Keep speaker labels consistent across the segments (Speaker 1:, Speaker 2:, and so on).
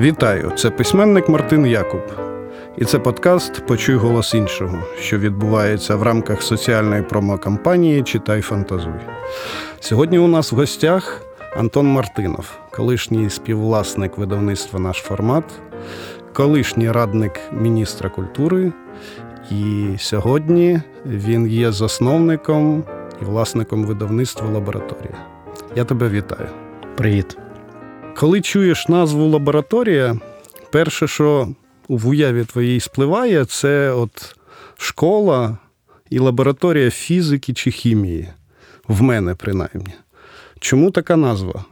Speaker 1: Вітаю! Це письменник Мартин Якуб. І це подкаст Почуй голос іншого, що відбувається в рамках соціальної промокампанії Читай фантазуй. Сьогодні у нас в гостях Антон Мартинов, колишній співвласник видавництва Наш формат, колишній радник міністра культури. І сьогодні він є засновником і власником видавництва Лабораторія. Я тебе вітаю.
Speaker 2: Привіт.
Speaker 1: Коли чуєш назву лабораторія, перше, що в уяві твоїй спливає, це от школа і лабораторія фізики чи хімії. В мене, принаймні. Чому така назва?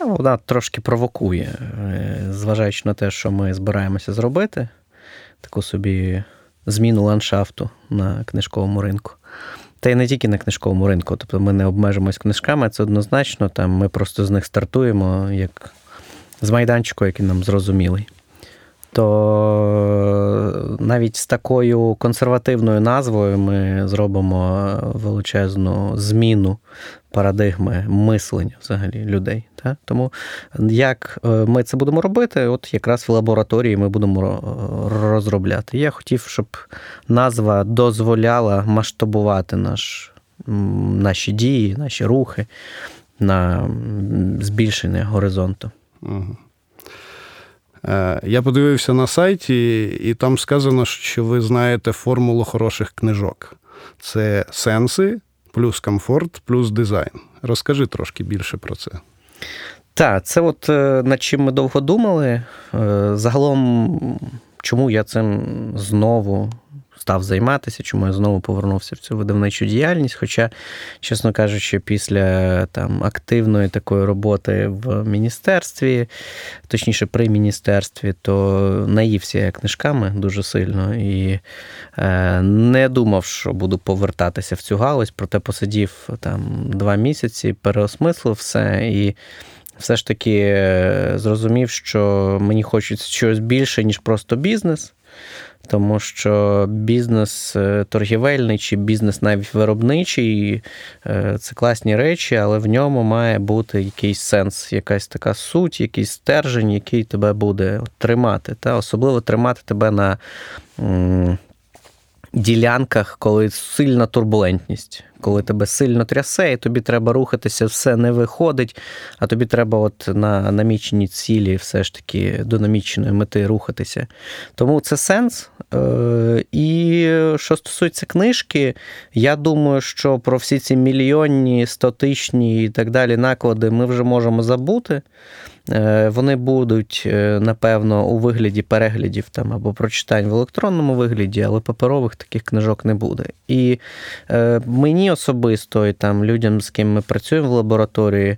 Speaker 2: Ну, вона трошки провокує, е, зважаючи на те, що ми збираємося зробити, таку собі зміну ландшафту на книжковому ринку. Та й не тільки на книжковому ринку, тобто ми не обмежимось книжками, це однозначно. Там Ми просто з них стартуємо як з майданчику, який нам зрозумілий. То навіть з такою консервативною назвою ми зробимо величезну зміну парадигми мислення взагалі людей. Так? Тому як е, ми це будемо робити, от якраз в лабораторії ми будемо розробляти. Я хотів, щоб назва дозволяла масштабувати наш, наші дії, наші рухи на збільшення горизонту.
Speaker 1: Угу. Я подивився на сайті, і там сказано, що ви знаєте формулу хороших книжок. Це сенси, плюс комфорт, плюс дизайн. Розкажи трошки більше про це.
Speaker 2: Так, це от е, над чим ми довго думали. Е, загалом, чому я цим знову став займатися, чому я знову повернувся в цю видавничу діяльність. Хоча, чесно кажучи, після там активної такої роботи в міністерстві, точніше при міністерстві, то наївся я книжками дуже сильно і е, не думав, що буду повертатися в цю галузь, проте посидів там два місяці, переосмислив все і. Все ж таки е, зрозумів, що мені хочеться щось більше, ніж просто бізнес тому що бізнес е, торгівельний чи бізнес навіть виробничий е, це класні речі, але в ньому має бути якийсь сенс, якась така суть, якийсь стержень, який тебе буде тримати. Та Особливо тримати тебе на ділянках, коли сильна турбулентність, коли тебе сильно трясе, і тобі треба рухатися, все не виходить, а тобі треба от на наміченій цілі все ж таки до наміченої мети рухатися. Тому це сенс. Е, і що стосується книжки, я думаю, що про всі ці мільйонні, стотичні і так далі наклади ми вже можемо забути. Е, вони будуть, е, напевно, у вигляді переглядів там або прочитань в електронному вигляді, але паперових таких книжок не буде. І е, мені особисто, і там людям, з ким ми працюємо в лабораторії,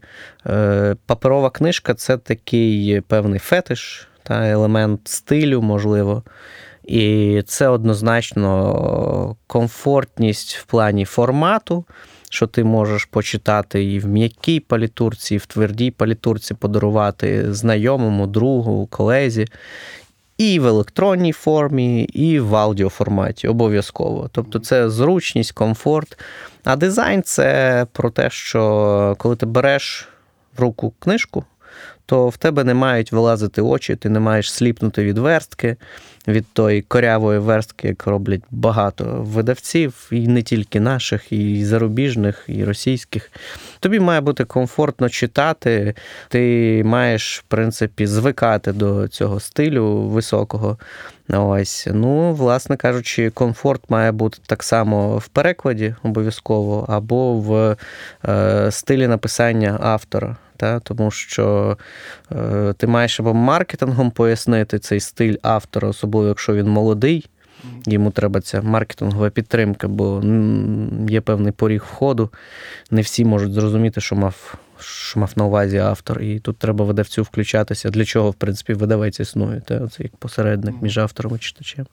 Speaker 2: паперова книжка це такий певний фетиш, та елемент стилю, можливо. І це однозначно комфортність в плані формату що ти можеш почитати і в м'якій палітурці, і в твердій палітурці подарувати знайомому, другу, колезі. І в електронній формі, і в аудіоформаті обов'язково. Тобто це зручність, комфорт. А дизайн це про те, що коли ти береш в руку книжку, то в тебе не мають вилазити очі, ти не маєш сліпнути від верстки, від тої корявої верстки, як роблять багато видавців, і не тільки наших, і зарубіжних, і російських. Тобі має бути комфортно читати, ти маєш, в принципі, звикати до цього стилю високого. Ось, ну, власне кажучи, комфорт має бути так само в перекладі обов'язково, або в е, стилі написання автора та? тому що е, ти маєш або маркетингом пояснити цей стиль автора, особливо якщо він молодий. Йому треба ця маркетингова підтримка, бо є певний поріг входу. Не всі можуть зрозуміти, що мав що мав на увазі автор. І тут треба видавцю включатися, для чого, в принципі, видавець існує. Це як посередник між автором і читачем.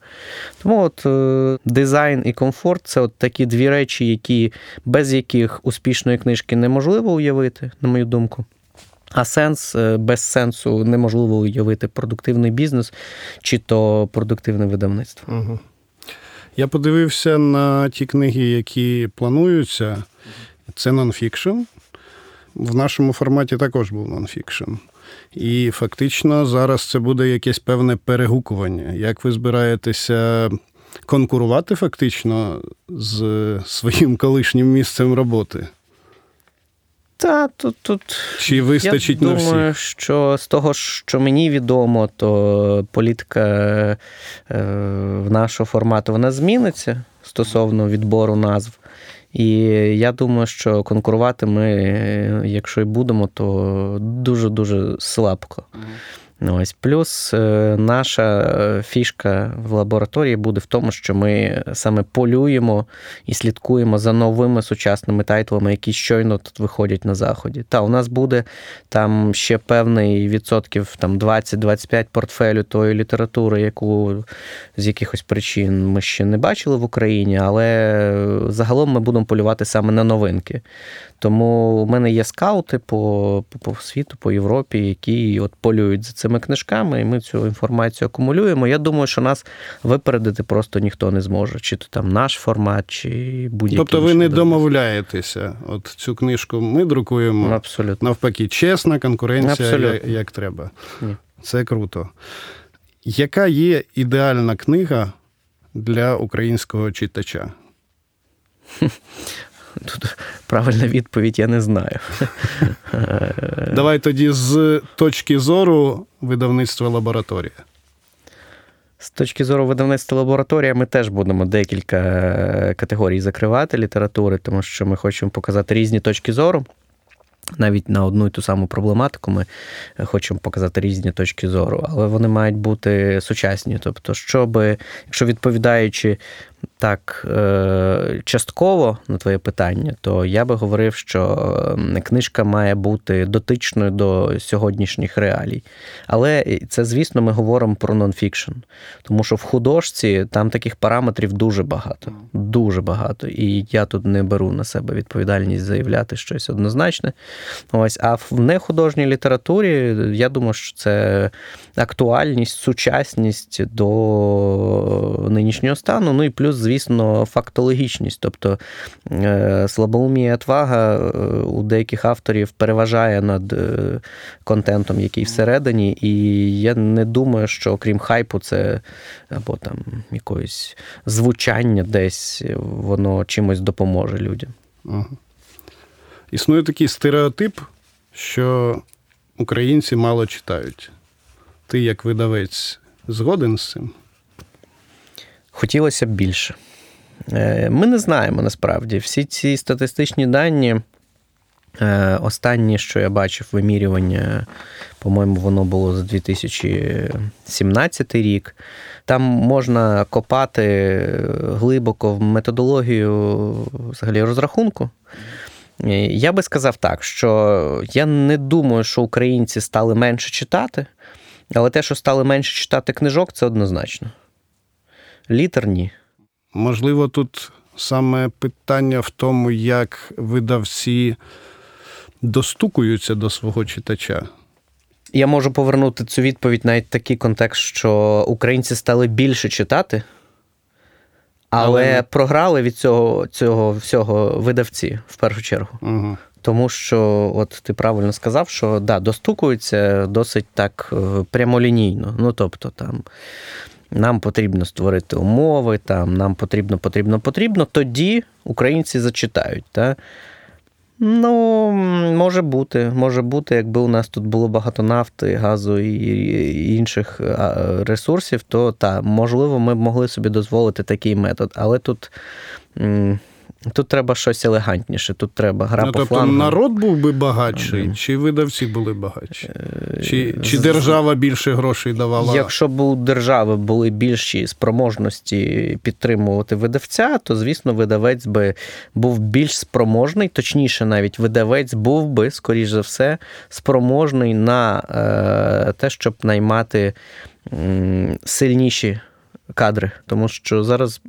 Speaker 2: Тому от е, дизайн і комфорт це от такі дві речі, які, без яких успішної книжки неможливо уявити, на мою думку. А сенс е, без сенсу неможливо уявити продуктивний бізнес чи то продуктивне видавництво.
Speaker 1: Угу. Я подивився на ті книги, які плануються. Це нонфікшн. В нашому форматі також був нонфікшн. і фактично зараз це буде якесь певне перегукування. Як ви збираєтеся конкурувати фактично з своїм колишнім місцем роботи?
Speaker 2: Та тут тут
Speaker 1: чи вистачить
Speaker 2: я
Speaker 1: на
Speaker 2: думаю,
Speaker 1: всіх?
Speaker 2: що з того, що мені відомо, то політика е, нашого формату вона зміниться стосовно відбору назв. І я думаю, що конкурувати ми, якщо і будемо, то дуже дуже слабко. Ось плюс е, наша фішка в лабораторії буде в тому, що ми саме полюємо і слідкуємо за новими сучасними тайтлами, які щойно тут виходять на заході. Та у нас буде там ще певний відсотків там 20-25 портфелю тої літератури, яку з якихось причин ми ще не бачили в Україні, але загалом ми будемо полювати саме на новинки. Тому у мене є скаути по, по, по світу, по Європі, які от полюють за цими книжками, і ми цю інформацію акумулюємо. Я думаю, що нас випередити просто ніхто не зможе. Чи то там наш формат, чи будь-який.
Speaker 1: Тобто ви не домовляєтеся. От цю книжку ми друкуємо
Speaker 2: Абсолютно.
Speaker 1: навпаки, чесна конкуренція,
Speaker 2: Абсолютно.
Speaker 1: як, як треба.
Speaker 2: Ні.
Speaker 1: Це круто. Яка є ідеальна книга для українського читача?
Speaker 2: Тут правильна відповідь, я не знаю.
Speaker 1: Давай тоді з точки зору видавництва лабораторія.
Speaker 2: З точки зору видавництва лабораторія, ми теж будемо декілька категорій закривати літератури, тому що ми хочемо показати різні точки зору. Навіть на одну і ту саму проблематику ми хочемо показати різні точки зору, але вони мають бути сучасні. Тобто, щоб, якщо відповідаючи так е, частково на твоє питання, то я би говорив, що книжка має бути дотичною до сьогоднішніх реалій. Але це, звісно, ми говоримо про нонфікшн. Тому що в художці там таких параметрів дуже багато. Дуже багато. І я тут не беру на себе відповідальність заявляти щось однозначне. Ось, А в нехудожній літературі я думаю, що це актуальність, сучасність до нинішнього стану. Ну і плюс, звісно, фактологічність. Тобто слабоумія отвага у деяких авторів переважає над контентом, який всередині. І я не думаю, що окрім хайпу, це або там якоїсь звучання десь воно чимось допоможе людям.
Speaker 1: Ага. Існує такий стереотип, що українці мало читають. Ти, як видавець, згоден з цим?
Speaker 2: Хотілося б більше. Ми не знаємо насправді. Всі ці статистичні дані, останні, що я бачив, вимірювання, по-моєму, воно було за 2017 рік. Там можна копати глибоко в методологію взагалі розрахунку. Я би сказав так, що я не думаю, що українці стали менше читати, але те, що стали менше читати книжок, це однозначно. Літер ні.
Speaker 1: Можливо, тут саме питання в тому, як видавці достукуються до свого читача.
Speaker 2: Я можу повернути цю відповідь навіть в такий контекст, що українці стали більше читати, але, але... програли від цього цього всього видавці в першу чергу.
Speaker 1: Угу.
Speaker 2: Тому що, от ти правильно сказав, що да, достукуються досить так прямолінійно. Ну, тобто, там нам потрібно створити умови, там нам потрібно, потрібно, потрібно. Тоді українці зачитають. Та? Ну, може бути, може бути, якби у нас тут було багато нафти, газу і інших ресурсів, то та, можливо, ми б могли собі дозволити такий метод. Але тут. Тут треба щось елегантніше, тут треба гра
Speaker 1: ну,
Speaker 2: по
Speaker 1: тобто
Speaker 2: флангам.
Speaker 1: народ був би багатший, mm. чи видавці були багатші? Чи чи держава більше грошей давала?
Speaker 2: Якщо б у держави були більші спроможності підтримувати видавця, то звісно, видавець би був більш спроможний, точніше, навіть видавець був би, скоріш за все, спроможний на е, те, щоб наймати сильніші кадри. Тому що зараз,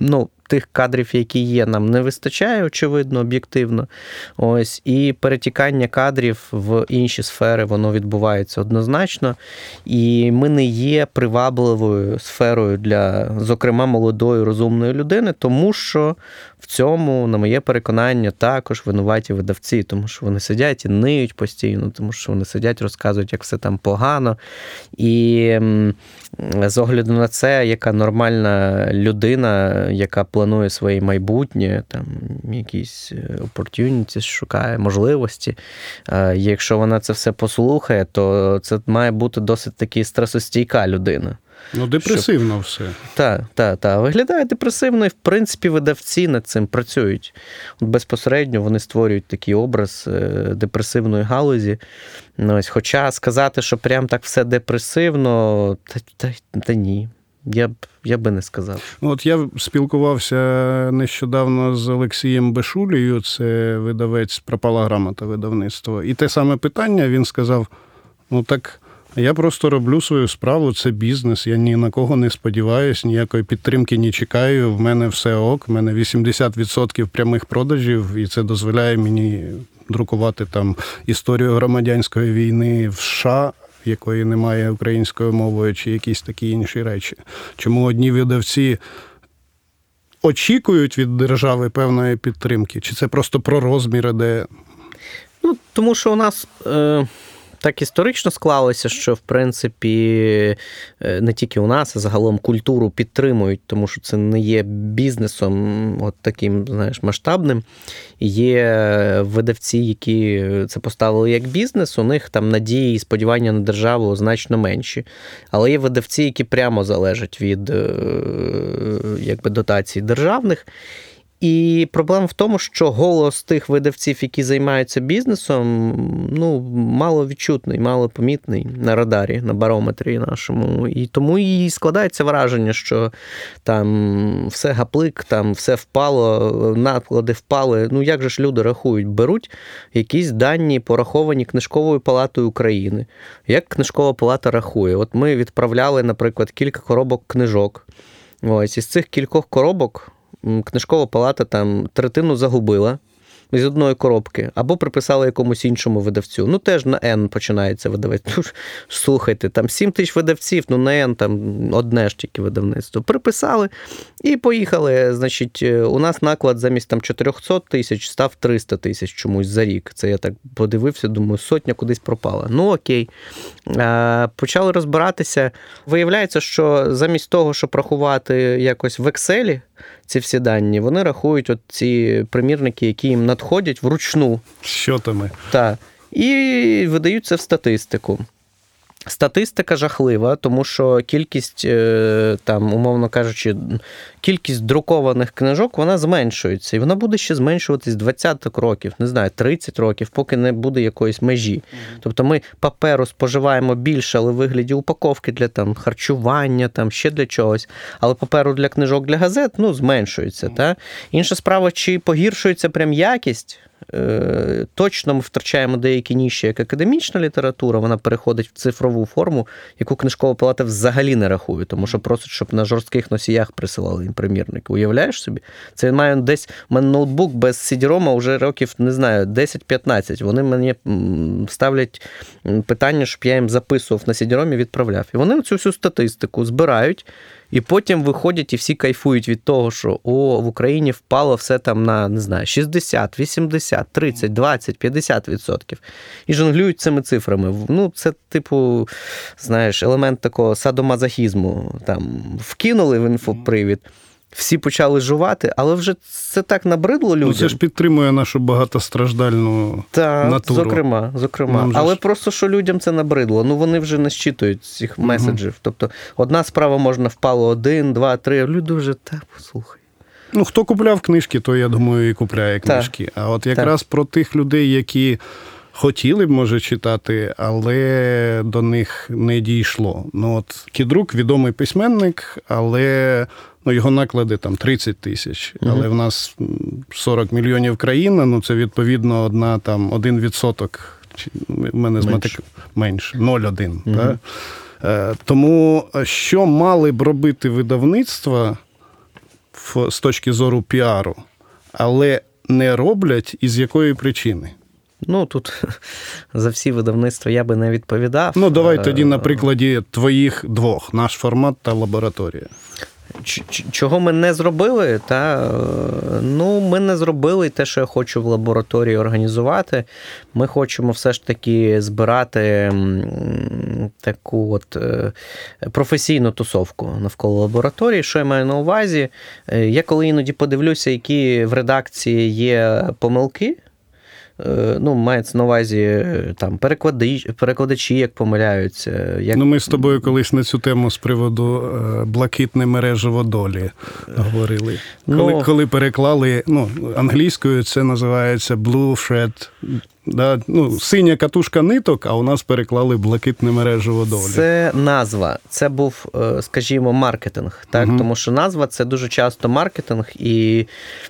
Speaker 2: ну, тих кадрів, які є, нам не вистачає, очевидно, об'єктивно. Ось і перетікання кадрів в інші сфери воно відбувається однозначно. І ми не є привабливою сферою для, зокрема, молодої розумної людини, тому що в цьому, на моє переконання, також винуваті видавці, тому що вони сидять і ниють постійно, тому що вони сидять, розказують, як все там погано. І з огляду на це, яка нормальна людина, яка планує своє майбутнє, там якісь opportunities шукає можливості. Якщо вона це все послухає, то це має бути досить таки стресостійка людина.
Speaker 1: Ну, депресивно Щоб... все.
Speaker 2: Так, так, так. Виглядає депресивно, і в принципі видавці над цим працюють. От Безпосередньо вони створюють такий образ е, депресивної галузі. Ну, ось, Хоча сказати, що прям так все депресивно, та, та, та ні. Я б я би не сказав.
Speaker 1: От я спілкувався нещодавно з Олексієм Бешулією, це видавець пропала грамота видавництва. І те саме питання він сказав: ну так. Я просто роблю свою справу, це бізнес. Я ні на кого не сподіваюся, ніякої підтримки не чекаю. В мене все ок, в мене 80% прямих продажів, і це дозволяє мені друкувати там історію громадянської війни в США. Якої немає українською мовою, чи якісь такі інші речі. Чому одні видавці очікують від держави певної підтримки? Чи це просто про розміри, де.
Speaker 2: Ну, тому що у нас. Е так історично склалося, що в принципі е, не тільки у нас, а загалом культуру підтримують, тому що це не є бізнесом, от таким, знаєш, масштабним. Є видавці, які це поставили як бізнес, у них там надії і сподівання на державу значно менші. Але є видавці, які прямо залежать від е, якби, дотацій державних. І проблема в тому, що голос тих видавців, які займаються бізнесом, ну, мало відчутний, мало помітний на радарі, на барометрі нашому. І тому і складається враження, що там все гаплик, там все впало, наклади впали. Ну як же ж люди рахують? Беруть якісь дані, пораховані книжковою палатою України. Як книжкова палата рахує? От ми відправляли, наприклад, кілька коробок книжок. Ось із цих кількох коробок книжкова палата там третину загубила з одної коробки, або приписали якомусь іншому видавцю. Ну, теж на N починається видавець. Ну, Слухайте, там 7 тисяч видавців, ну на N там одне ж тільки видавництво. Приписали і поїхали. Значить, е, у нас наклад замість там 400 тисяч став 300 тисяч чомусь за рік. Це я так подивився, думаю, сотня кудись пропала. Ну окей. Почали розбиратися. Виявляється, що замість того, щоб рахувати якось в Excel ці всі дані, вони рахують от ці примірники, які їм надходять вручну.
Speaker 1: Що там?
Speaker 2: Так. І видають це в статистику. Статистика жахлива, тому що кількість, е, там, умовно кажучи, кількість друкованих книжок вона зменшується. І вона буде ще зменшуватись 20 років, не знаю, 30 років, поки не буде якоїсь межі. Тобто ми паперу споживаємо більше, але в вигляді упаковки для там, харчування, там, ще для чогось. Але паперу для книжок для газет ну, зменшується. Та? Інша справа, чи погіршується прям якість. Е, точно ми втрачаємо деякі ніші, як академічна література, вона переходить в цифрову форму, яку книжкова палата взагалі не рахує, тому що просить, щоб на жорстких носіях присилали їм примірники. Уявляєш собі? Це він має десь у мене ноутбук без CD-ROM вже років, не знаю, 10-15. Вони мені ставлять питання, щоб я їм записував на CD-ROM і відправляв. І вони цю всю статистику збирають. І потім виходять і всі кайфують від того, що о, в Україні впало все там на не знаю, 60, 80, 30, 20, 50 відсотків. І жонглюють цими цифрами. Ну, це, типу, знаєш, елемент такого садомазохізму. Там вкинули в інфопривід. Всі почали жувати, але вже це так набридло людям. Ну,
Speaker 1: Це ж підтримує нашу багатостраждальну
Speaker 2: так,
Speaker 1: натуру.
Speaker 2: Зокрема, зокрема. але ж... просто що людям це набридло. Ну вони вже не щитують цих меседжів. Угу. Тобто, одна справа можна впало один, два, три. Люди вже так послухай.
Speaker 1: Ну, хто купляв книжки, то я думаю, і купляє книжки. Так. А от якраз так. про тих людей, які. Хотіли б, може, читати, але до них не дійшло. Ну от Кідрук відомий письменник, але ну, його наклади там 30 тисяч. Mm-hmm. Але в нас 40 мільйонів країна, ну це відповідно одна там один відсоток. В мене з матик... менше 0,1. Mm-hmm. Так? Тому що мали б робити видавництва з точки зору піару, але не роблять із якої причини?
Speaker 2: Ну тут за всі видавництва я би не відповідав.
Speaker 1: Ну, давай тоді на
Speaker 2: Е,
Speaker 1: прикладі твоїх двох: наш формат та лабораторія.
Speaker 2: Чого ми не зробили? Та е, ну ми не зробили те, що я хочу в лабораторії організувати. Ми хочемо все ж таки збирати таку от е, професійну тусовку навколо лабораторії. Що я маю на увазі? Е, Я коли іноді подивлюся, які в редакції є помилки. Е, Ну, мається на увазі е, там перекладачі, перекладачі як помиляються, як
Speaker 1: Ну, ми з тобою колись на цю тему з приводу е, блакитне мережево долі говорили. Коли,
Speaker 2: Ну.
Speaker 1: коли переклали ну, англійською, це називається blue thread, да? ну, синя катушка ниток, а у нас переклали блакитне мережево долі.
Speaker 2: Це назва, це був, е, скажімо, маркетинг. Так?
Speaker 1: Мгм.
Speaker 2: Тому що назва це дуже часто маркетинг, і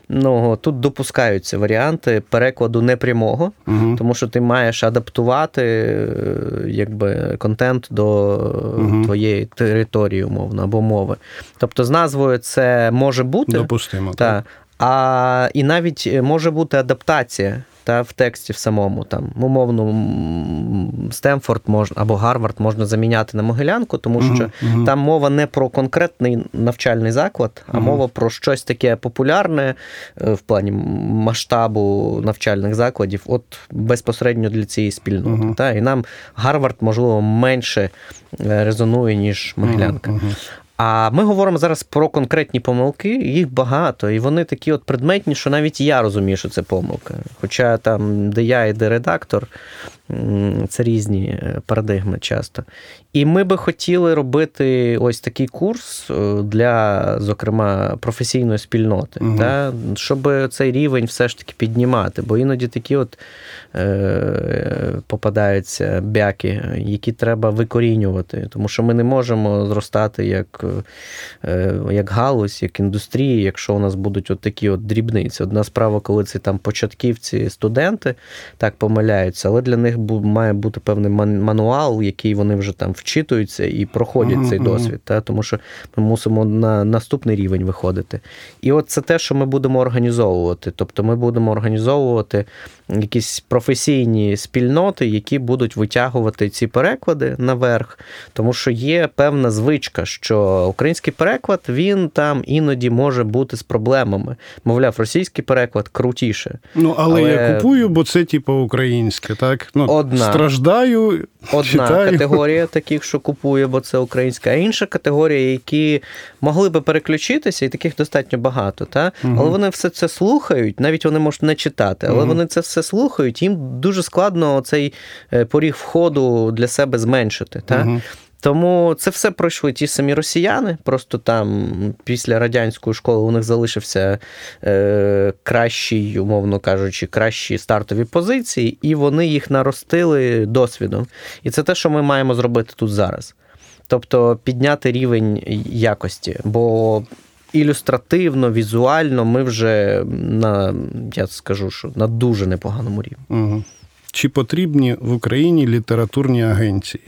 Speaker 2: ну, тут допускаються варіанти перекладу непрямого,
Speaker 1: Угу.
Speaker 2: тому що ти маєш адаптувати е, якби, контент до
Speaker 1: Мгм.
Speaker 2: твоєї території, умовно, або мови. Тобто з назвою це може бути.
Speaker 1: Допустимо.
Speaker 2: Та. А, і навіть е, може бути адаптація та, в тексті в самому. Там, умовно, Стемфорд можна або Гарвард можна заміняти на Могилянку, тому що
Speaker 1: мгм.
Speaker 2: там мова не про конкретний навчальний заклад, а
Speaker 1: Мгм.
Speaker 2: мова про щось таке популярне е, в плані масштабу навчальних закладів, от безпосередньо для цієї спільноти.
Speaker 1: Мгм.
Speaker 2: Та? І нам Гарвард, можливо, менше е, резонує, ніж Могилянка. А ми говоримо зараз про конкретні помилки, їх багато, і вони такі от предметні, що навіть я розумію, що це помилка. Хоча там, де я і де редактор, це різні е, парадигми часто. І ми би хотіли робити ось такий курс е, для, зокрема, професійної спільноти,
Speaker 1: Мгм.
Speaker 2: та, щоб цей рівень все ж таки піднімати. Бо іноді такі от е, попадаються бяки, які треба викорінювати, тому що ми не можемо зростати як, е, як галузь, як індустрія, якщо у нас будуть от такі от дрібниці. Одна справа, коли це там початківці, студенти так помиляються, але для них бу- має бути певний ман- мануал, який вони вже там вчитуються і проходять
Speaker 1: Мгм,
Speaker 2: цей досвід, та, тому що ми мусимо на наступний рівень виходити. І от це те, що ми будемо організовувати. Тобто ми будемо організовувати якісь професійні спільноти, які будуть витягувати ці переклади наверх, тому що є певна звичка, що український переклад він там іноді може бути з проблемами. Мовляв, російський переклад крутіше.
Speaker 1: Ну, але,
Speaker 2: Але-
Speaker 1: я купую, бо це типу українське, так? Ну,
Speaker 2: Одна.
Speaker 1: Страждаю,
Speaker 2: Одна
Speaker 1: читаю.
Speaker 2: категорія таких, що купує, бо це українська, а інша категорія, які могли би переключитися, і таких достатньо багато. Та?
Speaker 1: Угу.
Speaker 2: Але вони все це слухають, навіть вони можуть не читати, але
Speaker 1: угу.
Speaker 2: вони це все слухають, їм дуже складно цей е, поріг входу для себе зменшити. Та?
Speaker 1: Мгм.
Speaker 2: Тому це все пройшли ті самі росіяни. Просто там після радянської школи у них залишився е, кращий, умовно кажучи, кращі стартові позиції, і вони їх наростили досвідом. І це те, що ми маємо зробити тут зараз. Тобто підняти рівень якості. Бо ілюстративно, візуально ми вже на я скажу, що на дуже непоганому рівні.
Speaker 1: Угу. Чи потрібні в Україні літературні агенції?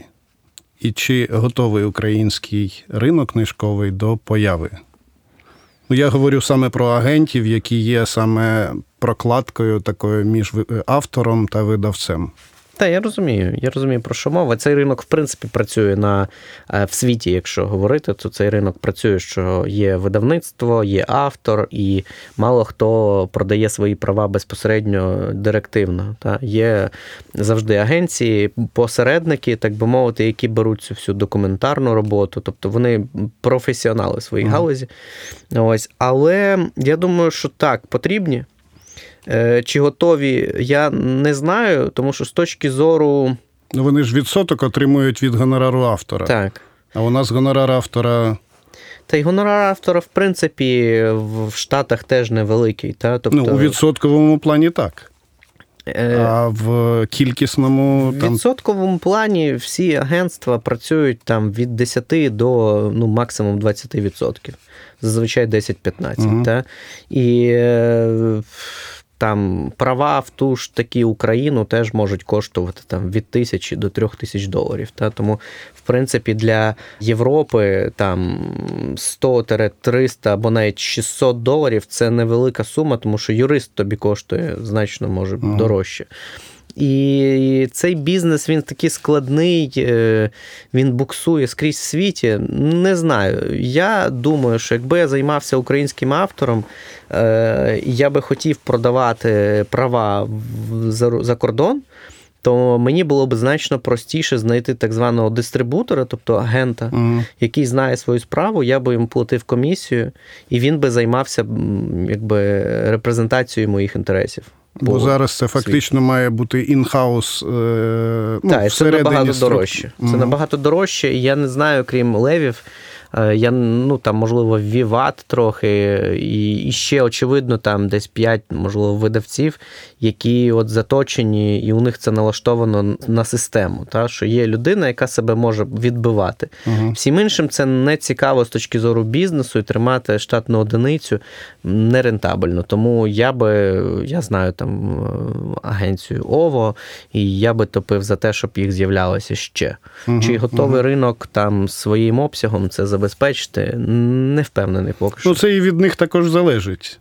Speaker 1: І чи готовий український ринок книжковий до появи? Ну, я говорю саме про агентів, які є саме прокладкою такою між автором та видавцем.
Speaker 2: Та я розумію, я розумію про що мова. Цей ринок, в принципі, працює на е, в світі, якщо говорити, то цей ринок працює, що є видавництво, є автор, і мало хто продає свої права безпосередньо директивно. Та є завжди агенції, посередники, так би мовити, які беруть цю всю документарну роботу, тобто вони професіонали в своїй галузі. Ось, але я думаю, що так потрібні. Е, Чи готові, я не знаю, тому що з точки зору.
Speaker 1: Ну, вони ж відсоток отримують від гонорару автора.
Speaker 2: Так.
Speaker 1: А у нас гонорар автора
Speaker 2: Та й гонорар автора, в принципі, в Штатах теж невеликий. Та? Тобто,
Speaker 1: ну, у відсотковому плані так.
Speaker 2: е,
Speaker 1: А в кількісному
Speaker 2: в відсотковому плані всі агентства працюють там від 10 до ну, максимум 20%. Зазвичай 10-15.
Speaker 1: Мгм.
Speaker 2: Та? І е, там права в ту ж таки Україну теж можуть коштувати там від тисячі до трьох тисяч доларів. Та? Тому, в принципі, для Європи там 100-300 або навіть 600 доларів це невелика сума, тому що юрист тобі коштує значно може ага. дорожче. І цей бізнес він такий складний, е, він буксує скрізь в світі. Не знаю. Я думаю, що якби я займався українським автором, е, я би хотів продавати права за кордон. То мені було б значно простіше знайти так званого дистрибутора, тобто агента, uh який знає свою справу, я би йому платив комісію, і він би займався якби репрезентацією моїх інтересів.
Speaker 1: Бо зараз це фактично має бути інхаус. Е, ну,
Speaker 2: Так, це набагато дорожче. Це набагато дорожче, і я не знаю, крім левів. Е, я ну там, можливо, Віват трохи, і і ще, очевидно, там десь 5, можливо, видавців, які от заточені, і у них це налаштовано на систему. Та, Що є людина, яка себе може відбивати. Угу. Всім іншим це не цікаво з точки зору бізнесу і тримати штатну одиницю нерентабельно. Тому я би, я знаю там агенцію ОВО, і я би топив за те, щоб їх з'являлося ще. Угу. Чи готовий угу. ринок там своїм обсягом це забезпечити, не впевнений поки що.
Speaker 1: Ну, це і від них також залежить.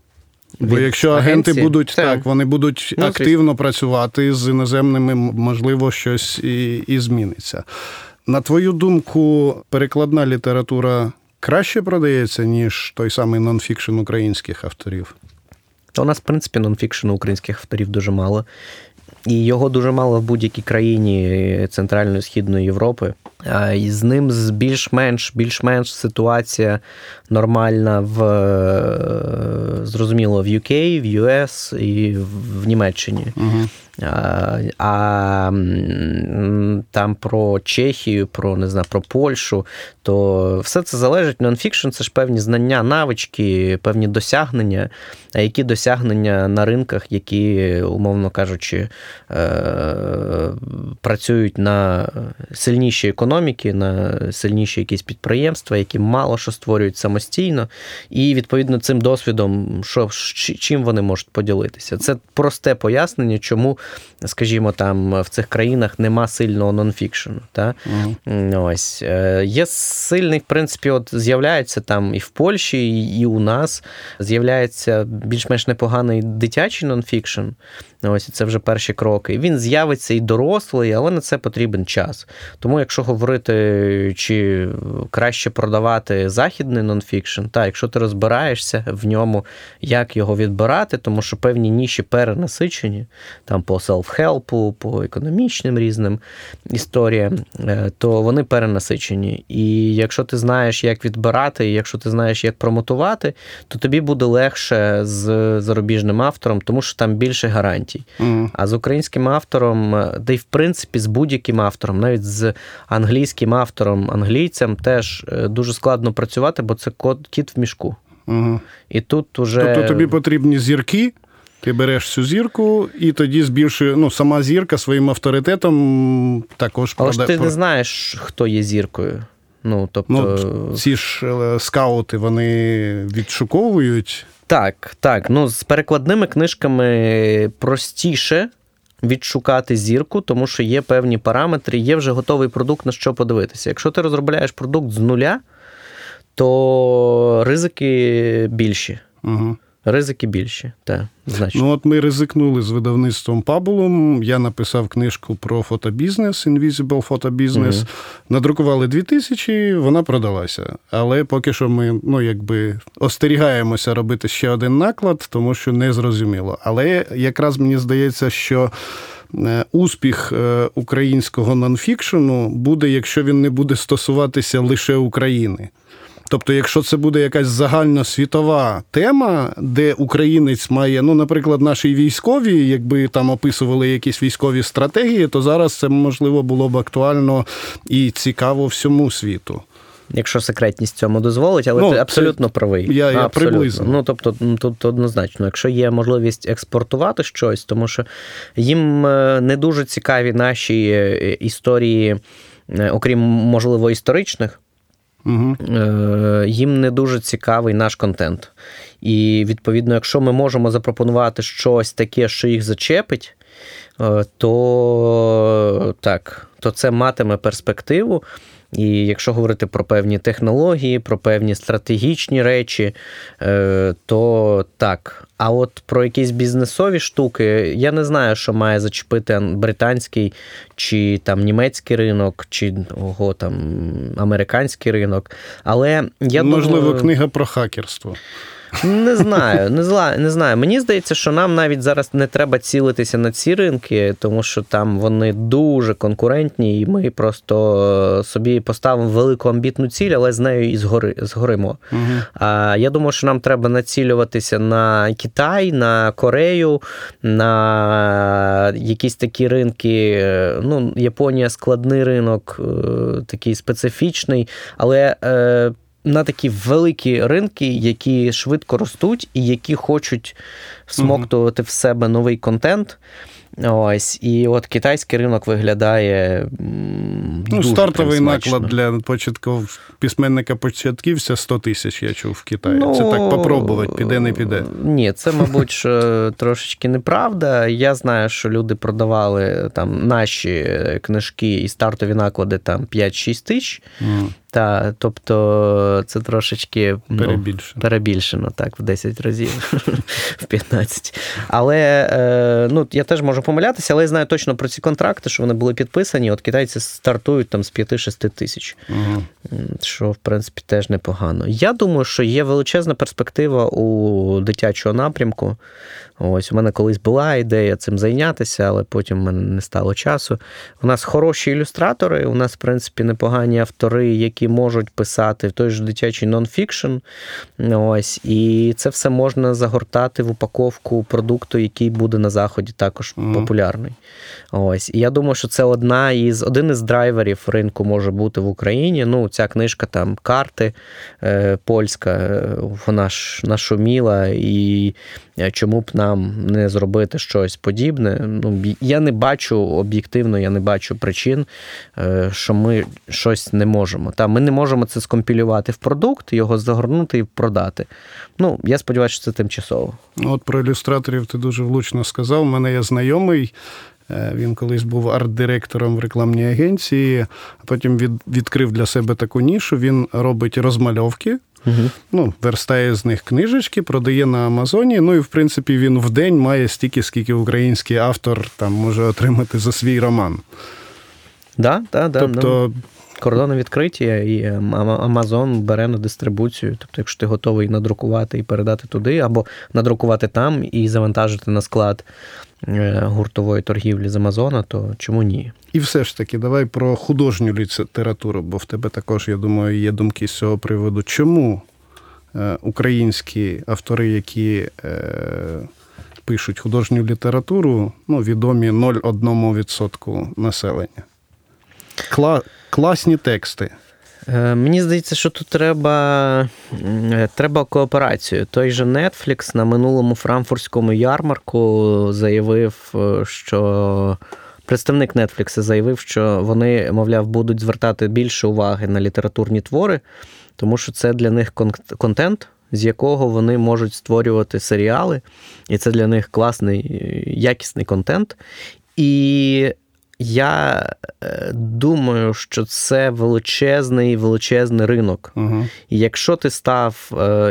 Speaker 1: Бо від якщо агенти агенції? будуть це... так, вони будуть ну, активно працювати з іноземними, можливо, щось і, і зміниться. На твою думку, перекладна література краще продається, ніж той самий нонфікшн українських авторів?
Speaker 2: Та у нас, в принципі, нонфікшену українських авторів дуже мало. І його дуже мало в будь-якій країні Центральної Східної Європи. І з ним більш-менш більш-менш ситуація нормальна в зрозуміло в UK, в US і в Німеччині. Угу. А там про Чехію, про не знаю, про Польщу, то все це залежить. Нонфікшн це ж певні знання, навички, певні досягнення, а які досягнення на ринках, які, умовно кажучи, е, працюють на сильніші економіки, на сильніші якісь підприємства, які мало що створюють самостійно, і відповідно цим досвідом, що чим вони можуть поділитися. Це просте пояснення, чому скажімо, там в цих країнах нема сильного нонфікшену. Та? Угу. Ось. Е, є сильний, в принципі, от з'являється там і в Польщі, і у нас з'являється більш-менш непоганий дитячий нонфікшн. Ось це вже перші кроки. Він з'явиться і дорослий, але на це потрібен час. Тому, якщо говорити, чи краще продавати західний нонфікшн, та якщо ти розбираєшся в ньому, як його відбирати, тому що певні ніші перенасичені, там по селф-хелпу, по економічним різним історіям, е, то вони перенасичені. І якщо ти знаєш, як відбирати, і якщо ти знаєш, як промотувати, то тобі буде легше з зарубіжним автором, тому що там більше гарантій гарантій. Mm. А з українським автором, де й в принципі з будь-яким автором, навіть з англійським автором, англійцем, теж е, дуже складно працювати, бо це кіт в мішку.
Speaker 1: Mm.
Speaker 2: І тут уже...
Speaker 1: Тобто тобі потрібні зірки. Ти береш цю зірку, і тоді збільшує ну, сама зірка своїм авторитетом також
Speaker 2: Але ж ти не знаєш, хто є зіркою. Ну, тобто...
Speaker 1: Ну, Ці ж е, скаути вони відшуковують.
Speaker 2: Так, так. Ну, з перекладними книжками простіше відшукати зірку, тому що є певні параметри, є вже готовий продукт, на що подивитися. Якщо ти розробляєш продукт з нуля, то ризики більші.
Speaker 1: Угу.
Speaker 2: Ризики більші, так, значно.
Speaker 1: Ну, от ми ризикнули з видавництвом Пабулом. Я написав книжку про фотобізнес, Invisible фотобізнес. Угу. Надрукували дві тисячі, вона продалася. Але поки що ми ну, якби остерігаємося робити ще один наклад, тому що не зрозуміло. Але якраз мені здається, що. Е, успіх е, українського нонфікшену буде, якщо він не буде стосуватися лише України. Тобто, якщо це буде якась загальносвітова тема, де українець має, ну, наприклад, наші військові, якби там описували якісь військові стратегії, то зараз це можливо було б актуально і цікаво всьому світу.
Speaker 2: Якщо секретність цьому дозволить, але ну, ти абсолютно це, правий.
Speaker 1: Я,
Speaker 2: я
Speaker 1: приблизно.
Speaker 2: Ну тобто, тут однозначно, якщо є можливість експортувати щось, тому що їм е, не дуже цікаві наші е, історії, е, окрім можливо історичних.
Speaker 1: Угу.
Speaker 2: їм не дуже цікавий наш контент. І відповідно, якщо ми можемо запропонувати щось таке, що їх зачепить, е, то так, то це матиме перспективу. І якщо говорити про певні технології, про певні стратегічні речі, е, то так. А от про якісь бізнесові штуки, я не знаю, що має зачепити британський чи там німецький ринок, чи ого, там американський ринок. Але я
Speaker 1: можливо
Speaker 2: думаю...
Speaker 1: книга про хакерство.
Speaker 2: Не знаю, не зла, не знаю. Мені здається, що нам навіть зараз не треба цілитися на ці ринки, тому що там вони дуже конкурентні, і ми просто собі поставимо велику амбітну ціль, але з нею і згори, згоримо. Угу. А я думаю, що нам треба націлюватися на Китай, на Корею, на якісь такі ринки. Ну, Японія складний ринок, е, такий специфічний, але. На такі великі ринки, які швидко ростуть і які хочуть всмоктувати в себе новий контент. Ось, і от китайський ринок виглядає.
Speaker 1: Ну,
Speaker 2: дуже
Speaker 1: стартовий наклад для початків письменника початківця 100 тисяч, я чув в Китаї. Ну, це так попробувати, піде, не піде.
Speaker 2: Ні, це, мабуть, трошечки неправда. Я знаю, що люди продавали там наші книжки і стартові наклади там 5-6 тисяч. Mm. Та, тобто це трошечки
Speaker 1: перебільшено,
Speaker 2: ну, перебільшено так, в 10 разів, в 15. Але е, ну, я теж можу помилятися, але я знаю точно про ці контракти, що вони були підписані. От китайці стартують там з 5-6 тисяч, угу. що в принципі теж непогано. Я думаю, що є величезна перспектива у дитячого напрямку. Ось у мене колись була ідея цим зайнятися, але потім в мене не стало часу. У нас хороші ілюстратори, у нас, в принципі, непогані автори, які можуть писати в той же дитячий нонфікшн. Ось, І це все можна загортати в упаковку продукту, який буде на заході також mm-hmm. популярний. Ось. І я думаю, що це одна із один із драйверів ринку може бути в Україні. Ну, ця книжка там карти е, польська, е, вона ж нашуміла, і чому б нам не зробити щось подібне? Ну, Я не бачу об'єктивно, я не бачу причин, е, що ми щось не можемо. Та, Ми не можемо це скомпілювати в продукт, його загорнути і продати. Ну, Я сподіваюся, що це тимчасово.
Speaker 1: От про ілюстраторів ти дуже влучно сказав. У мене є знайомий. Е, він колись був арт-директором в рекламній агенції, а потім від, відкрив для себе таку нішу. Він робить розмальовки, угу. ну, верстає з них книжечки, продає на Амазоні. Ну і в принципі він в день має стільки, скільки український автор там може отримати за свій роман.
Speaker 2: Да, да, да,
Speaker 1: тобто,
Speaker 2: ну, Кордони відкриті, і Амазон бере на дистрибуцію. Тобто, якщо ти готовий надрукувати і передати туди, або надрукувати там і завантажити на склад Е, гуртової торгівлі з Амазона, то чому ні?
Speaker 1: І все ж таки, давай про художню літературу, бо в тебе також, я думаю, є думки з цього приводу. Чому е, українські автори, які е, пишуть художню літературу, ну, відомі 0,1% населення? Кла- класні тексти.
Speaker 2: Е, мені здається, що тут треба е, треба кооперацію. Той же Netflix на минулому франкфуртському ярмарку заявив, е, що представник Netflix заявив, що вони, мовляв, будуть звертати більше уваги на літературні твори, тому що це для них контент. З якого вони можуть створювати серіали, і це для них класний, якісний контент. І я е, думаю, що це величезний величезний ринок. Угу. І якщо ти став е,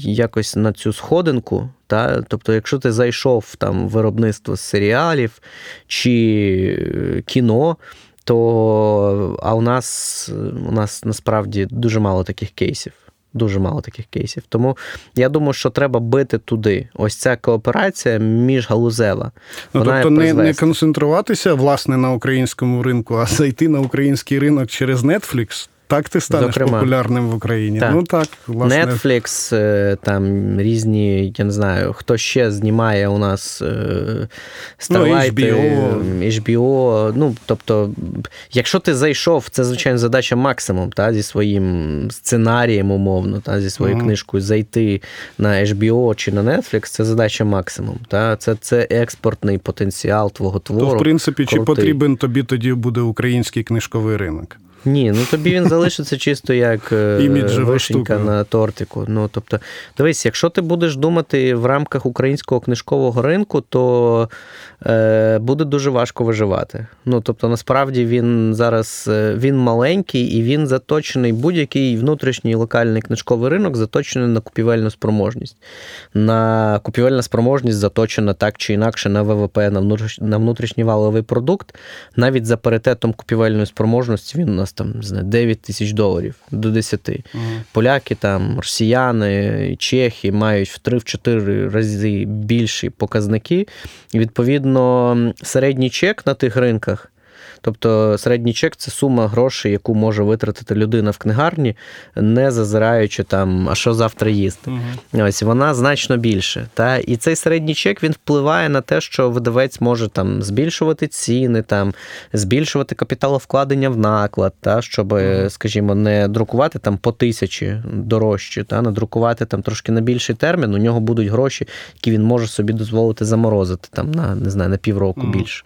Speaker 2: якось на цю сходинку, та, тобто, якщо ти зайшов там в виробництво серіалів чи кіно, то а у нас у нас насправді дуже мало таких кейсів. Дуже мало таких кейсів. Тому я думаю, що треба бити туди. Ось ця кооперація міжгалузева.
Speaker 1: Ну, Тобто не не концентруватися власне на українському ринку, а зайти на український ринок через Netflix. Так ти станеш Зокрема. популярним в Україні.
Speaker 2: Так.
Speaker 1: Ну так,
Speaker 2: власне. Netflix, е, там різні, я не знаю, хто ще знімає у нас е, Starlight, ну, HBO. HBO. Ну, тобто, якщо ти зайшов, це, звичайно, задача максимум та, зі своїм сценарієм, умовно, та, зі своєю uh-huh. книжкою зайти на HBO чи на Netflix, це задача максимум. Та, Це це експортний потенціал твого твору.
Speaker 1: То, в принципі, крутий. чи потрібен тобі тоді буде український книжковий ринок?
Speaker 2: Ні, ну тобі він залишиться чисто як е, вишенька на тортику. Ну, тобто, дивись, якщо ти будеш думати в рамках українського книжкового ринку, то е, буде дуже важко виживати. Ну, тобто, насправді він зараз е, він маленький і він заточений, будь-який внутрішній локальний книжковий ринок заточений на купівельну спроможність. На купівельна спроможність заточена так чи інакше на ВВП, на на внутрішній валовий продукт. Навіть за паритетом купівельної спроможності він у нас там не знаю, 9 тисяч доларів до 10. Поляки, там, росіяни, чехи мають в 3-4 рази більші показники. І, відповідно, середній чек на тих ринках. Тобто середній чек це сума грошей, яку може витратити людина в книгарні, не зазираючи там, а що завтра їсти. Ось вона значно більше. Та? І цей середній чек він впливає на те, що видавець може там збільшувати ціни, там, збільшувати капіталовкладення в наклад, та? щоб,
Speaker 1: Мгм.
Speaker 2: скажімо, не друкувати там по тисячі дорожче, та? надрукувати там трошки на більший термін, у нього будуть гроші, які він може собі дозволити заморозити там, на, не знаю, на півроку
Speaker 1: Мгм.
Speaker 2: більше.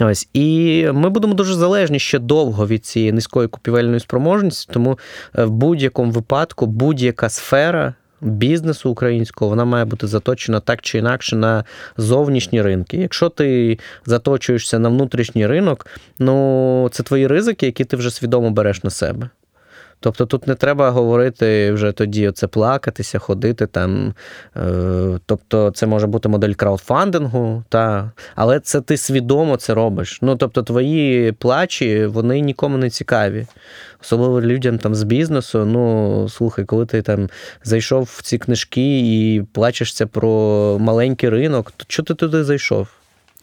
Speaker 2: Ось. І ми будемо дуже залежні ще довго від цієї низької купівельної спроможності, тому е, в будь-якому випадку будь-яка сфера. Бізнесу українського вона має бути заточена так чи інакше на зовнішні ринки. Якщо ти заточуєшся на внутрішній ринок, ну це твої ризики, які ти вже свідомо береш на себе. Тобто тут не треба говорити вже тоді оце плакатися, ходити там. Е, тобто, це може бути модель краудфандингу, та, але це ти свідомо це робиш. Ну, тобто, твої плачі вони нікому не цікаві. Особливо людям там з бізнесу. Ну, слухай, коли ти там зайшов в ці книжки і плачешся про маленький ринок, то чого ти туди зайшов?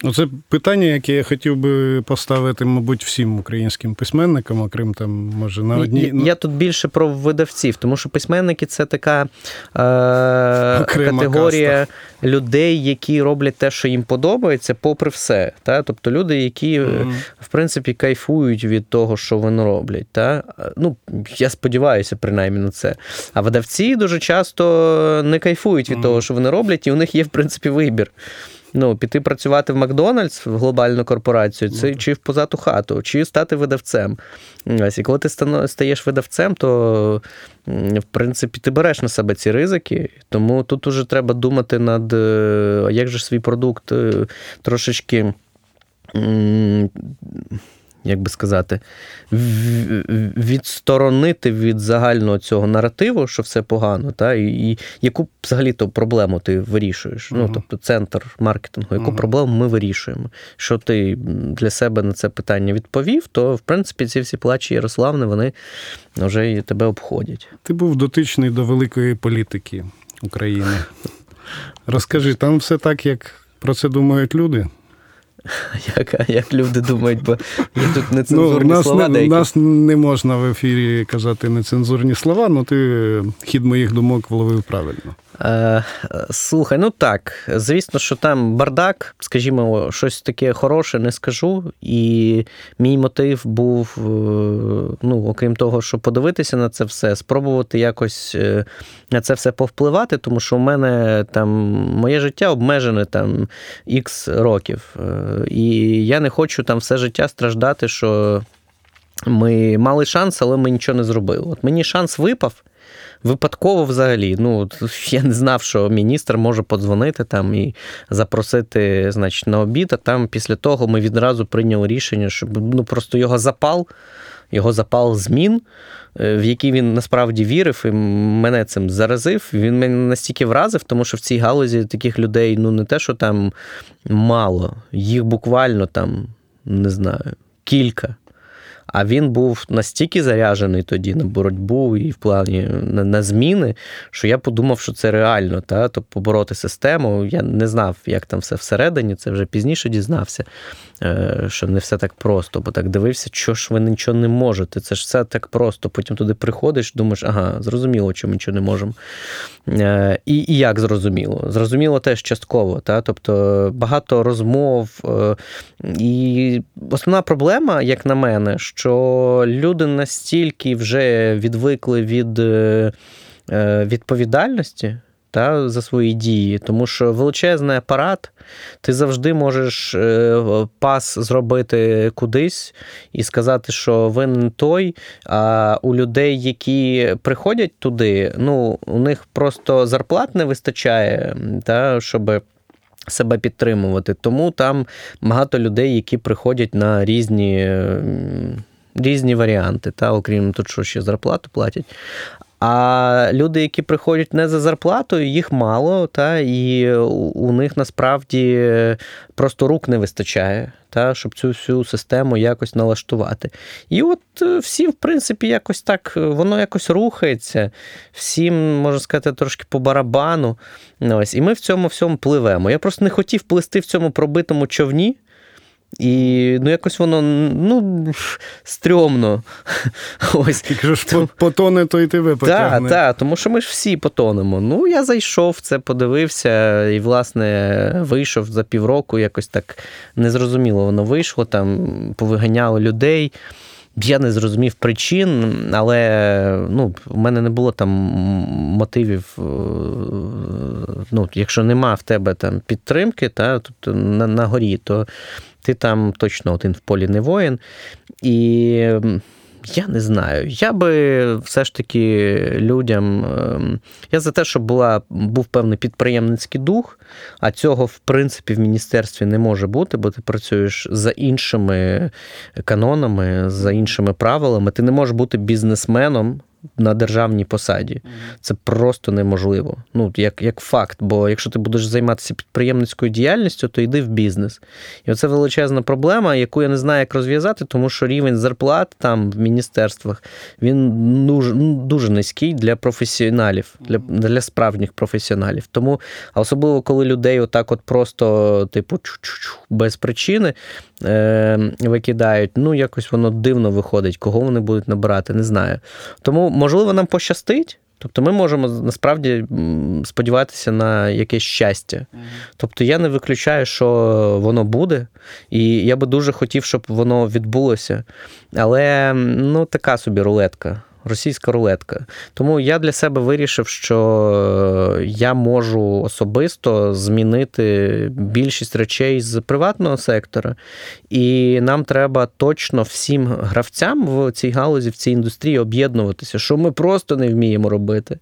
Speaker 1: Оце питання, яке я хотів би поставити, мабуть, всім українським письменникам, окрім там, може, на одній.
Speaker 2: Я, я тут більше про видавців, тому що письменники це така е, категорія людей, які роблять те, що їм подобається, попри все. Та? Тобто люди, які,
Speaker 1: Мгм.
Speaker 2: в принципі, кайфують від того, що вони роблять. Та? Ну, я сподіваюся, принаймні на це. А видавці дуже часто не кайфують від
Speaker 1: Мгм.
Speaker 2: того, що вони роблять, і у них є, в принципі, вибір. Ну, піти працювати в Макдональдс, в глобальну корпорацію, це
Speaker 1: Ну,
Speaker 2: чи в позату хату, чи стати видавцем. Ось, і коли ти стаєш видавцем, то в принципі ти береш на себе ці ризики. Тому тут уже треба думати над е, як же свій продукт е, трошечки. Як би сказати, відсторонити від загального цього наративу, що все погано, та, і, і яку взагалі то проблему ти вирішуєш? Ну, тобто центр маркетингу, яку
Speaker 1: Мгм.
Speaker 2: проблему ми вирішуємо? Що ти для себе на це питання відповів, то в принципі ці всі плачі Ярославни, вони вже і тебе обходять.
Speaker 1: Ти був дотичний до великої політики України. Розкажи, там все так, як про це думають люди?
Speaker 2: Як, як люди думають, бо є тут
Speaker 1: Ну,
Speaker 2: нецензурні
Speaker 1: нас,
Speaker 2: слова
Speaker 1: не,
Speaker 2: деякі.
Speaker 1: нас не можна в ефірі казати нецензурні слова, але ти хід моїх думок вловив правильно.
Speaker 2: Е, Слухай, ну так, звісно, що там бардак, скажімо, щось таке хороше не скажу. І мій мотив був, е, ну, окрім того, що подивитися на це все, спробувати якось е, на це все повпливати, тому що у мене там моє життя обмежене там ікс років. І я не хочу там все життя страждати, що ми мали шанс, але ми нічого не зробили. От мені шанс випав. Випадково взагалі. Ну, я не знав, що міністр може подзвонити там і запросити, значить, на обід. А там після того ми відразу прийняли рішення, щоб ну просто його запал, його запал змін, е, в який він насправді вірив, і мене цим заразив. Він мене настільки вразив, тому що в цій галузі таких людей, ну не те, що там мало, їх буквально там, не знаю, кілька. А він був настільки заряджений тоді на боротьбу і в плані на, на зміни, що я подумав, що це реально, та? тобто побороти систему. Я не знав, як там все всередині, це вже пізніше дізнався, що не все так просто, бо так дивився, що ж ви нічого не можете. Це ж все так просто. Потім туди приходиш, думаєш, ага, зрозуміло, що ми нічого не можемо. Е, І, і як зрозуміло? Зрозуміло теж частково. Та? Тобто багато розмов. е, І основна проблема, як на мене, що люди настільки вже відвикли від е, е, відповідальності. Та, за свої дії, тому що величезний апарат, ти завжди можеш е, пас зробити кудись і сказати, що винен той. А у людей, які приходять туди, ну, у них просто зарплат не вистачає, та, щоб. Себе підтримувати, тому там багато людей, які приходять на різні різні варіанти, та, окрім того, що ще зарплату платять. А люди, які приходять не за зарплатою, їх мало, та, і у них насправді просто рук не вистачає, та, щоб цю всю систему якось налаштувати. І от е, всім, в принципі, якось так, воно якось рухається, всім, можна сказати, трошки по барабану. Ось, І ми в цьому всьому пливемо. Я просто не хотів плисти в цьому пробитому човні. І ну, якось воно ну, стрьомно.
Speaker 1: Ось. Якщо ж потоне, то і тебе потягне.
Speaker 2: Так, так, тому що ми ж всі потонемо. Ну, я зайшов, це подивився, і, власне, вийшов за півроку, якось так незрозуміло воно вийшло, там повиганяло людей. Я не зрозумів причин, але ну, у мене не було там мотивів. Е, ну, Якщо нема в тебе там підтримки, та, тобто на, на горі, то ти там точно один в полі не воїн. І я не знаю. Я би все ж таки людям. Ем, я за те, щоб була, був певний підприємницький дух, а цього, в принципі, в міністерстві не може бути, бо ти працюєш за іншими канонами, за іншими правилами. Ти не можеш бути бізнесменом на державній посаді. Це просто неможливо. Ну, як як факт. Бо якщо ти будеш займатися підприємницькою діяльністю, то йди в бізнес. І оце величезна проблема, яку я не знаю, як розв'язати, тому що рівень зарплат там в міністерствах він дуже ну, дуже низький для професіоналів, для для справжніх професіоналів. Тому, а особливо коли людей отак, от просто, типу, без причини е, викидають, ну якось воно дивно виходить, кого вони будуть набирати, не знаю. Тому можливо, нам пощастить. Тобто ми можемо насправді сподіватися на якесь щастя. Тобто я не виключаю, що воно буде, і я би дуже хотів, щоб воно відбулося. Але ну, така собі рулетка російська рулетка. Тому я для себе вирішив, що я можу особисто змінити більшість речей з приватного сектора, і нам треба точно всім гравцям в цій галузі, в цій індустрії об'єднуватися, що ми просто не вміємо робити.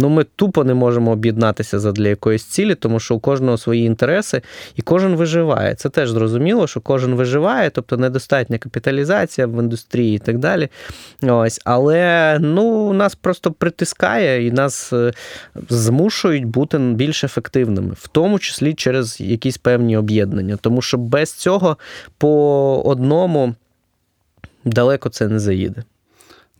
Speaker 2: Ну, ми тупо не можемо об'єднатися задля якоїсь цілі, тому що у кожного свої інтереси, і кожен виживає. Це теж зрозуміло, що кожен виживає, тобто недостатня капіталізація в індустрії і так далі. Ось, Але ну, нас просто притискає і нас е, змушують бути більш ефективними, в тому числі через якісь певні об'єднання. Тому що без цього по одному далеко це не заїде.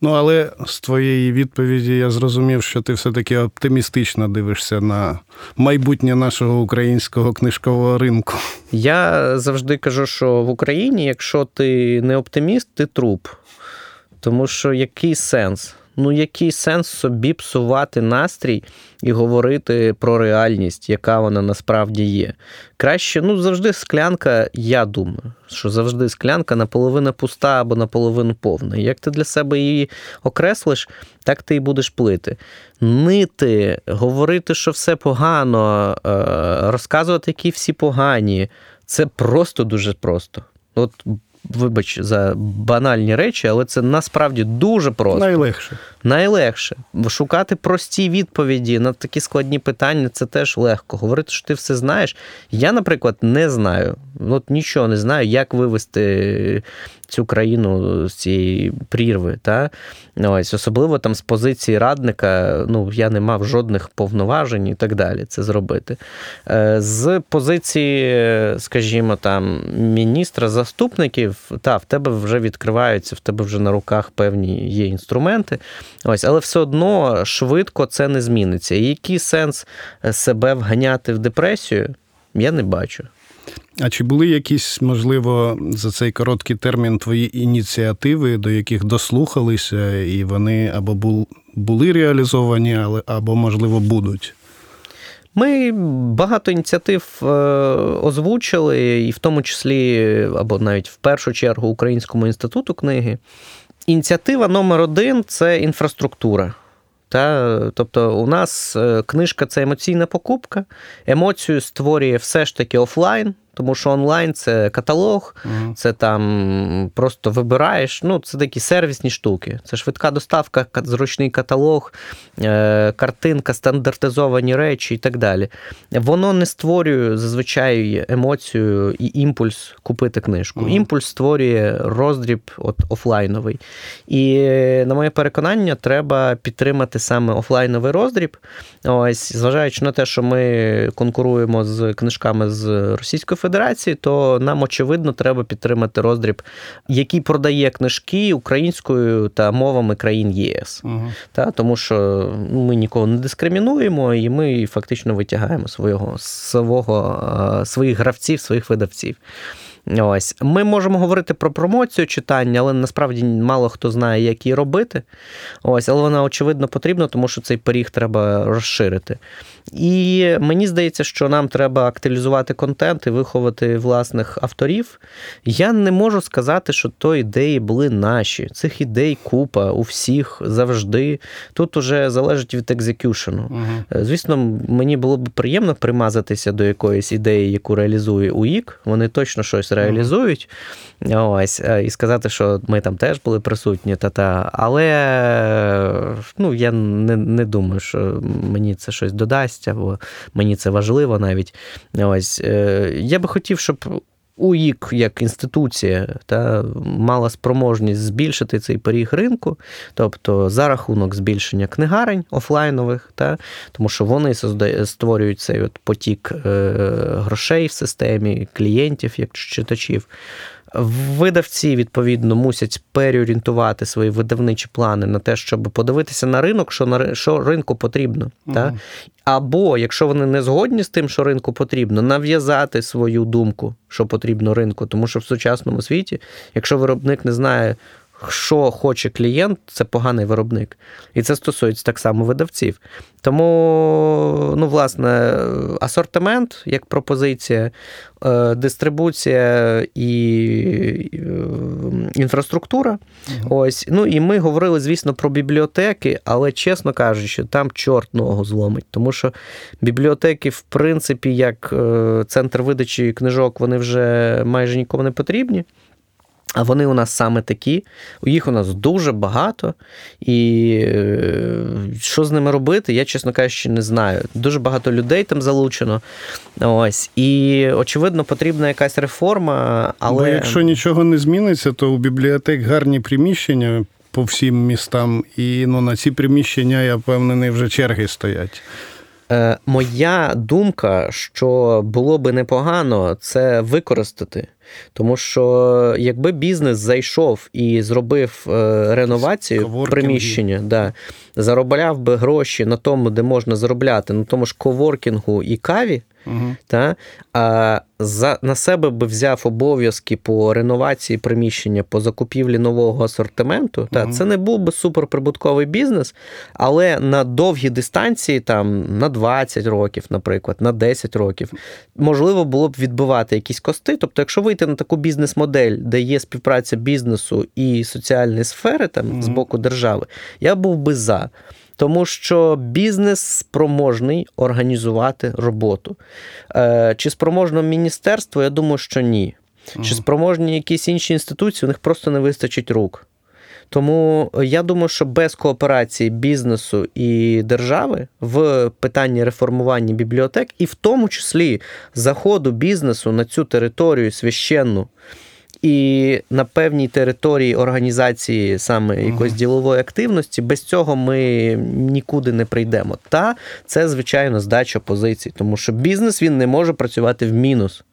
Speaker 1: Ну, але з твоєї відповіді я зрозумів, що ти все-таки оптимістично дивишся на майбутнє нашого українського книжкового ринку.
Speaker 2: Я завжди кажу, що в Україні, якщо ти не оптиміст, ти труп. Тому що який сенс? Ну який сенс собі псувати настрій і говорити про реальність, яка вона насправді є. Краще, ну завжди склянка, я думаю, що завжди склянка наполовину пуста або наполовину повна. Як ти для себе її окреслиш, так ти і будеш плити. Нити, говорити, що все погано, е, розказувати, які всі погані. Це просто дуже просто. От вибач за банальні речі, але це насправді дуже просто.
Speaker 1: Найлегше.
Speaker 2: Найлегше. Шукати прості відповіді на такі складні питання це теж легко. Говорити, що ти все знаєш. Я, наприклад, не знаю. От нічого не знаю, як вивести цю країну з цієї прірви. Та? Ось, Особливо там з позиції радника, ну, я не мав жодних повноважень і так далі це зробити. Е, з позиції, скажімо, там, міністра заступників, та, в тебе вже відкриваються, в тебе вже на руках певні є інструменти. Ось, Але все одно швидко це не зміниться. І який сенс себе вганяти в депресію, я не бачу.
Speaker 1: А чи були якісь, можливо, за цей короткий термін твої ініціативи, до яких дослухалися, і вони або були реалізовані, або, можливо, будуть?
Speaker 2: Ми багато ініціатив е, озвучили, і в тому числі, або навіть в першу чергу, Українському інституту книги. Ініціатива номер один це інфраструктура. Та? Тобто, у нас е, книжка це емоційна покупка, емоцію створює все ж таки офлайн. Тому що онлайн це каталог, uh-huh. це там просто вибираєш. Ну, це такі сервісні штуки. Це швидка доставка, зручний каталог, е, картинка, стандартизовані речі і так далі. Воно не створює зазвичай емоцію і імпульс купити книжку. Uh-huh. Імпульс створює роздріб от офлайновий. І, на моє переконання, треба підтримати саме офлайновий роздріб. Ось, зважаючи на те, що ми конкуруємо з книжками з Російської Федерації. Федерації, то нам очевидно треба підтримати роздріб, який продає книжки українською та мовами країн ЄС. Угу. Та, Тому що ми нікого не дискримінуємо, і ми фактично витягаємо свого, свого, своїх гравців, своїх видавців. Ось ми можемо говорити про промоцію читання, але насправді мало хто знає, як її робити. Ось, але вона очевидно потрібна, тому що цей поріг треба розширити. І мені здається, що нам треба актуалізувати контент і виховати власних авторів. Я не можу сказати, що то ідеї були наші. Цих ідей купа у всіх завжди. Тут уже залежить від екзекюшену. Угу. Звісно, мені було б приємно примазатися до якоїсь ідеї, яку реалізує УІК. Вони точно щось реалізують. Ось, е, І сказати, що ми там теж були присутні, та-та. але ну, я не, не думаю, що мені це щось додасть, або мені це важливо навіть. Ось, е, Я би хотів, щоб. УІК як інституція та мала спроможність збільшити цей поріг ринку, тобто за рахунок збільшення книгарень офлайнових, та, тому що вони створюють цей от потік е, грошей в системі, клієнтів, як читачів. Видавці, відповідно, мусять переорієнтувати свої видавничі плани на те, щоб подивитися на ринок, що на що ринку потрібно. Угу. Та? Або, якщо вони не згодні з тим, що ринку потрібно, нав'язати свою думку, що потрібно ринку. Тому що в сучасному світі, якщо виробник не знає, що хоче клієнт, це поганий виробник. І це стосується так само видавців. Тому, ну, власне, асортимент як пропозиція, е, дистрибуція і е, інфраструктура. Угу. Ось. Ну і ми говорили, звісно, про бібліотеки, але, чесно кажучи, там чорт ногу зломить. Тому що бібліотеки, в принципі, як е, центр видачі книжок, вони вже майже нікому не потрібні. А вони у нас саме такі, їх у нас дуже багато. І е, що з ними робити, я, чесно кажучи, не знаю. Дуже багато людей там залучено. Ось. І, очевидно, потрібна якась реформа. але...
Speaker 1: Бо якщо нічого не зміниться, то у бібліотек гарні приміщення по всім містам, і ну, на ці приміщення, я впевнений, вже черги стоять.
Speaker 2: Е, Моя думка, що було би непогано це використати. Тому що якби бізнес зайшов і зробив е, реновацію Коворкінги. приміщення, да, заробляв би гроші на тому, де можна заробляти, на тому ж коворкінгу і каві, угу. та, а за, на себе би взяв обов'язки по реновації приміщення, по закупівлі нового асортименту, угу. та, це не був би суперприбутковий бізнес, але на довгі дистанції, там на 20 років, наприклад, на 10 років, можливо було б відбивати якісь кости. Тобто, якщо вийти на таку бізнес-модель, де є співпраця бізнесу і соціальної сфери там угу. з боку держави, я був би за. Тому що бізнес спроможний організувати роботу. Е, чи спроможно міністерство? Я думаю, що ні. Чи спроможні якісь інші інституції, у них просто не вистачить рук. Тому я думаю, що без кооперації бізнесу і держави в питанні реформування бібліотек, і в тому числі заходу бізнесу на цю територію священну і на певній території організації саме якоїсь ділової активності, без цього ми нікуди не прийдемо. Та це, звичайно, здача позицій, тому що бізнес він не може працювати в мінус.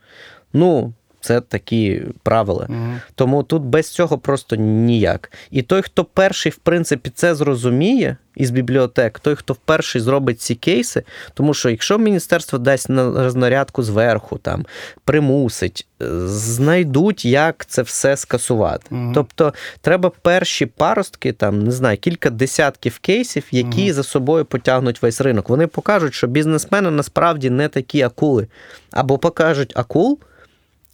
Speaker 2: Ну, це такі правила. Угу. Тому тут без цього просто ніяк. І той, хто перший, в принципі, це зрозуміє із бібліотек, той, хто перший зробить ці кейси, тому що якщо міністерство дасть на рознарядку зверху, там примусить, знайдуть, як це все скасувати. Угу. Тобто треба перші паростки, там не знаю, кілька десятків кейсів, які угу. за собою потягнуть весь ринок. Вони покажуть, що бізнесмени насправді не такі акули, або покажуть акул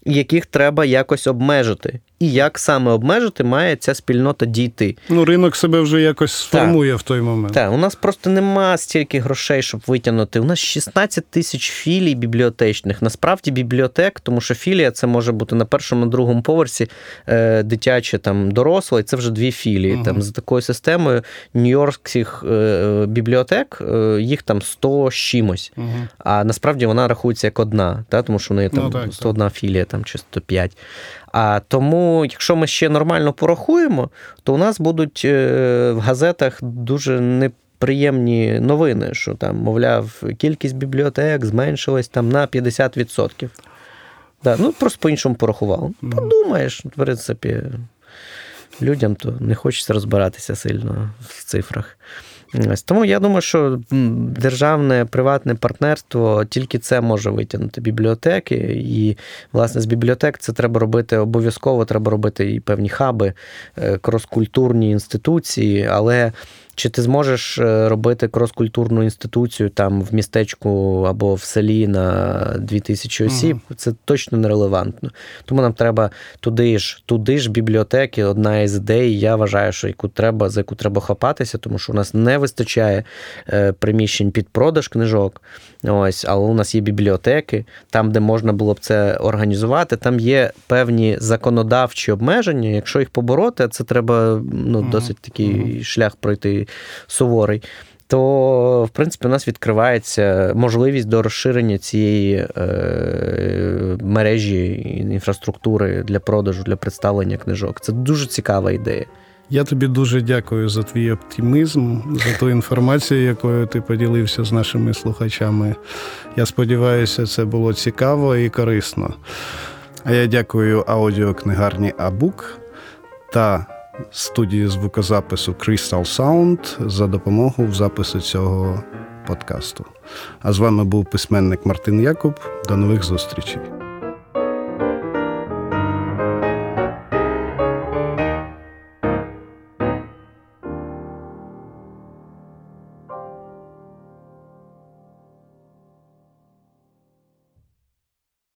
Speaker 2: яких треба якось обмежити. І як саме обмежити, має ця спільнота дійти.
Speaker 1: Ну, ринок себе вже якось сформує в той момент.
Speaker 2: Так, у нас просто нема стільки грошей, щоб витягнути. У нас 16 тисяч філій бібліотечних. Насправді бібліотек, тому що філія це може бути на першому, на другому поверсі е, дитяче, там доросле, і це вже дві філії.
Speaker 1: Ага.
Speaker 2: Там за такою системою нью-йоркських е, бібліотек е, їх там 100 з чимось.
Speaker 1: Угу.
Speaker 2: А насправді вона рахується як одна, та? тому що в неї там
Speaker 1: Ну, так, так.
Speaker 2: філія там, чи 105. А тому, якщо ми ще нормально порахуємо, то у нас будуть е, в газетах дуже неприємні новини, що там, мовляв, кількість бібліотек зменшилась там на 50%. Да, ну, просто по-іншому порахував.
Speaker 1: Мгм.
Speaker 2: Подумаєш, в принципі, людям то не хочеться розбиратися сильно в цифрах. Тому я думаю, що державне приватне партнерство тільки це може витягнути бібліотеки. І, власне, з бібліотек це треба робити обов'язково, треба робити і певні хаби, е, кроскультурні інституції, але. Чи ти зможеш е, робити кроскультурну інституцію там в містечку або в селі на 2000 осіб? Це точно нерелевантно. Тому нам треба туди ж, туди ж бібліотеки. Одна із ідей, я вважаю, що яку треба, за яку треба хапатися, тому що у нас не вистачає е, приміщень під продаж книжок. Ось, але у нас є бібліотеки, там, де можна було б це організувати, там є певні законодавчі обмеження. Якщо їх побороти, це треба ну, досить такий шлях пройти суворий. То, в принципі, у нас відкривається можливість до розширення цієї е, мережі інфраструктури для продажу, для представлення книжок. Це дуже цікава ідея.
Speaker 1: Я тобі дуже дякую за твій оптимізм, за ту інформацію, якою ти поділився з нашими слухачами. Я сподіваюся, це було цікаво і корисно. А я дякую аудіокнигарні Абук та студії звукозапису Crystal Sound за допомогу в запису цього подкасту. А з вами був письменник Мартин Якуб. До нових зустрічей.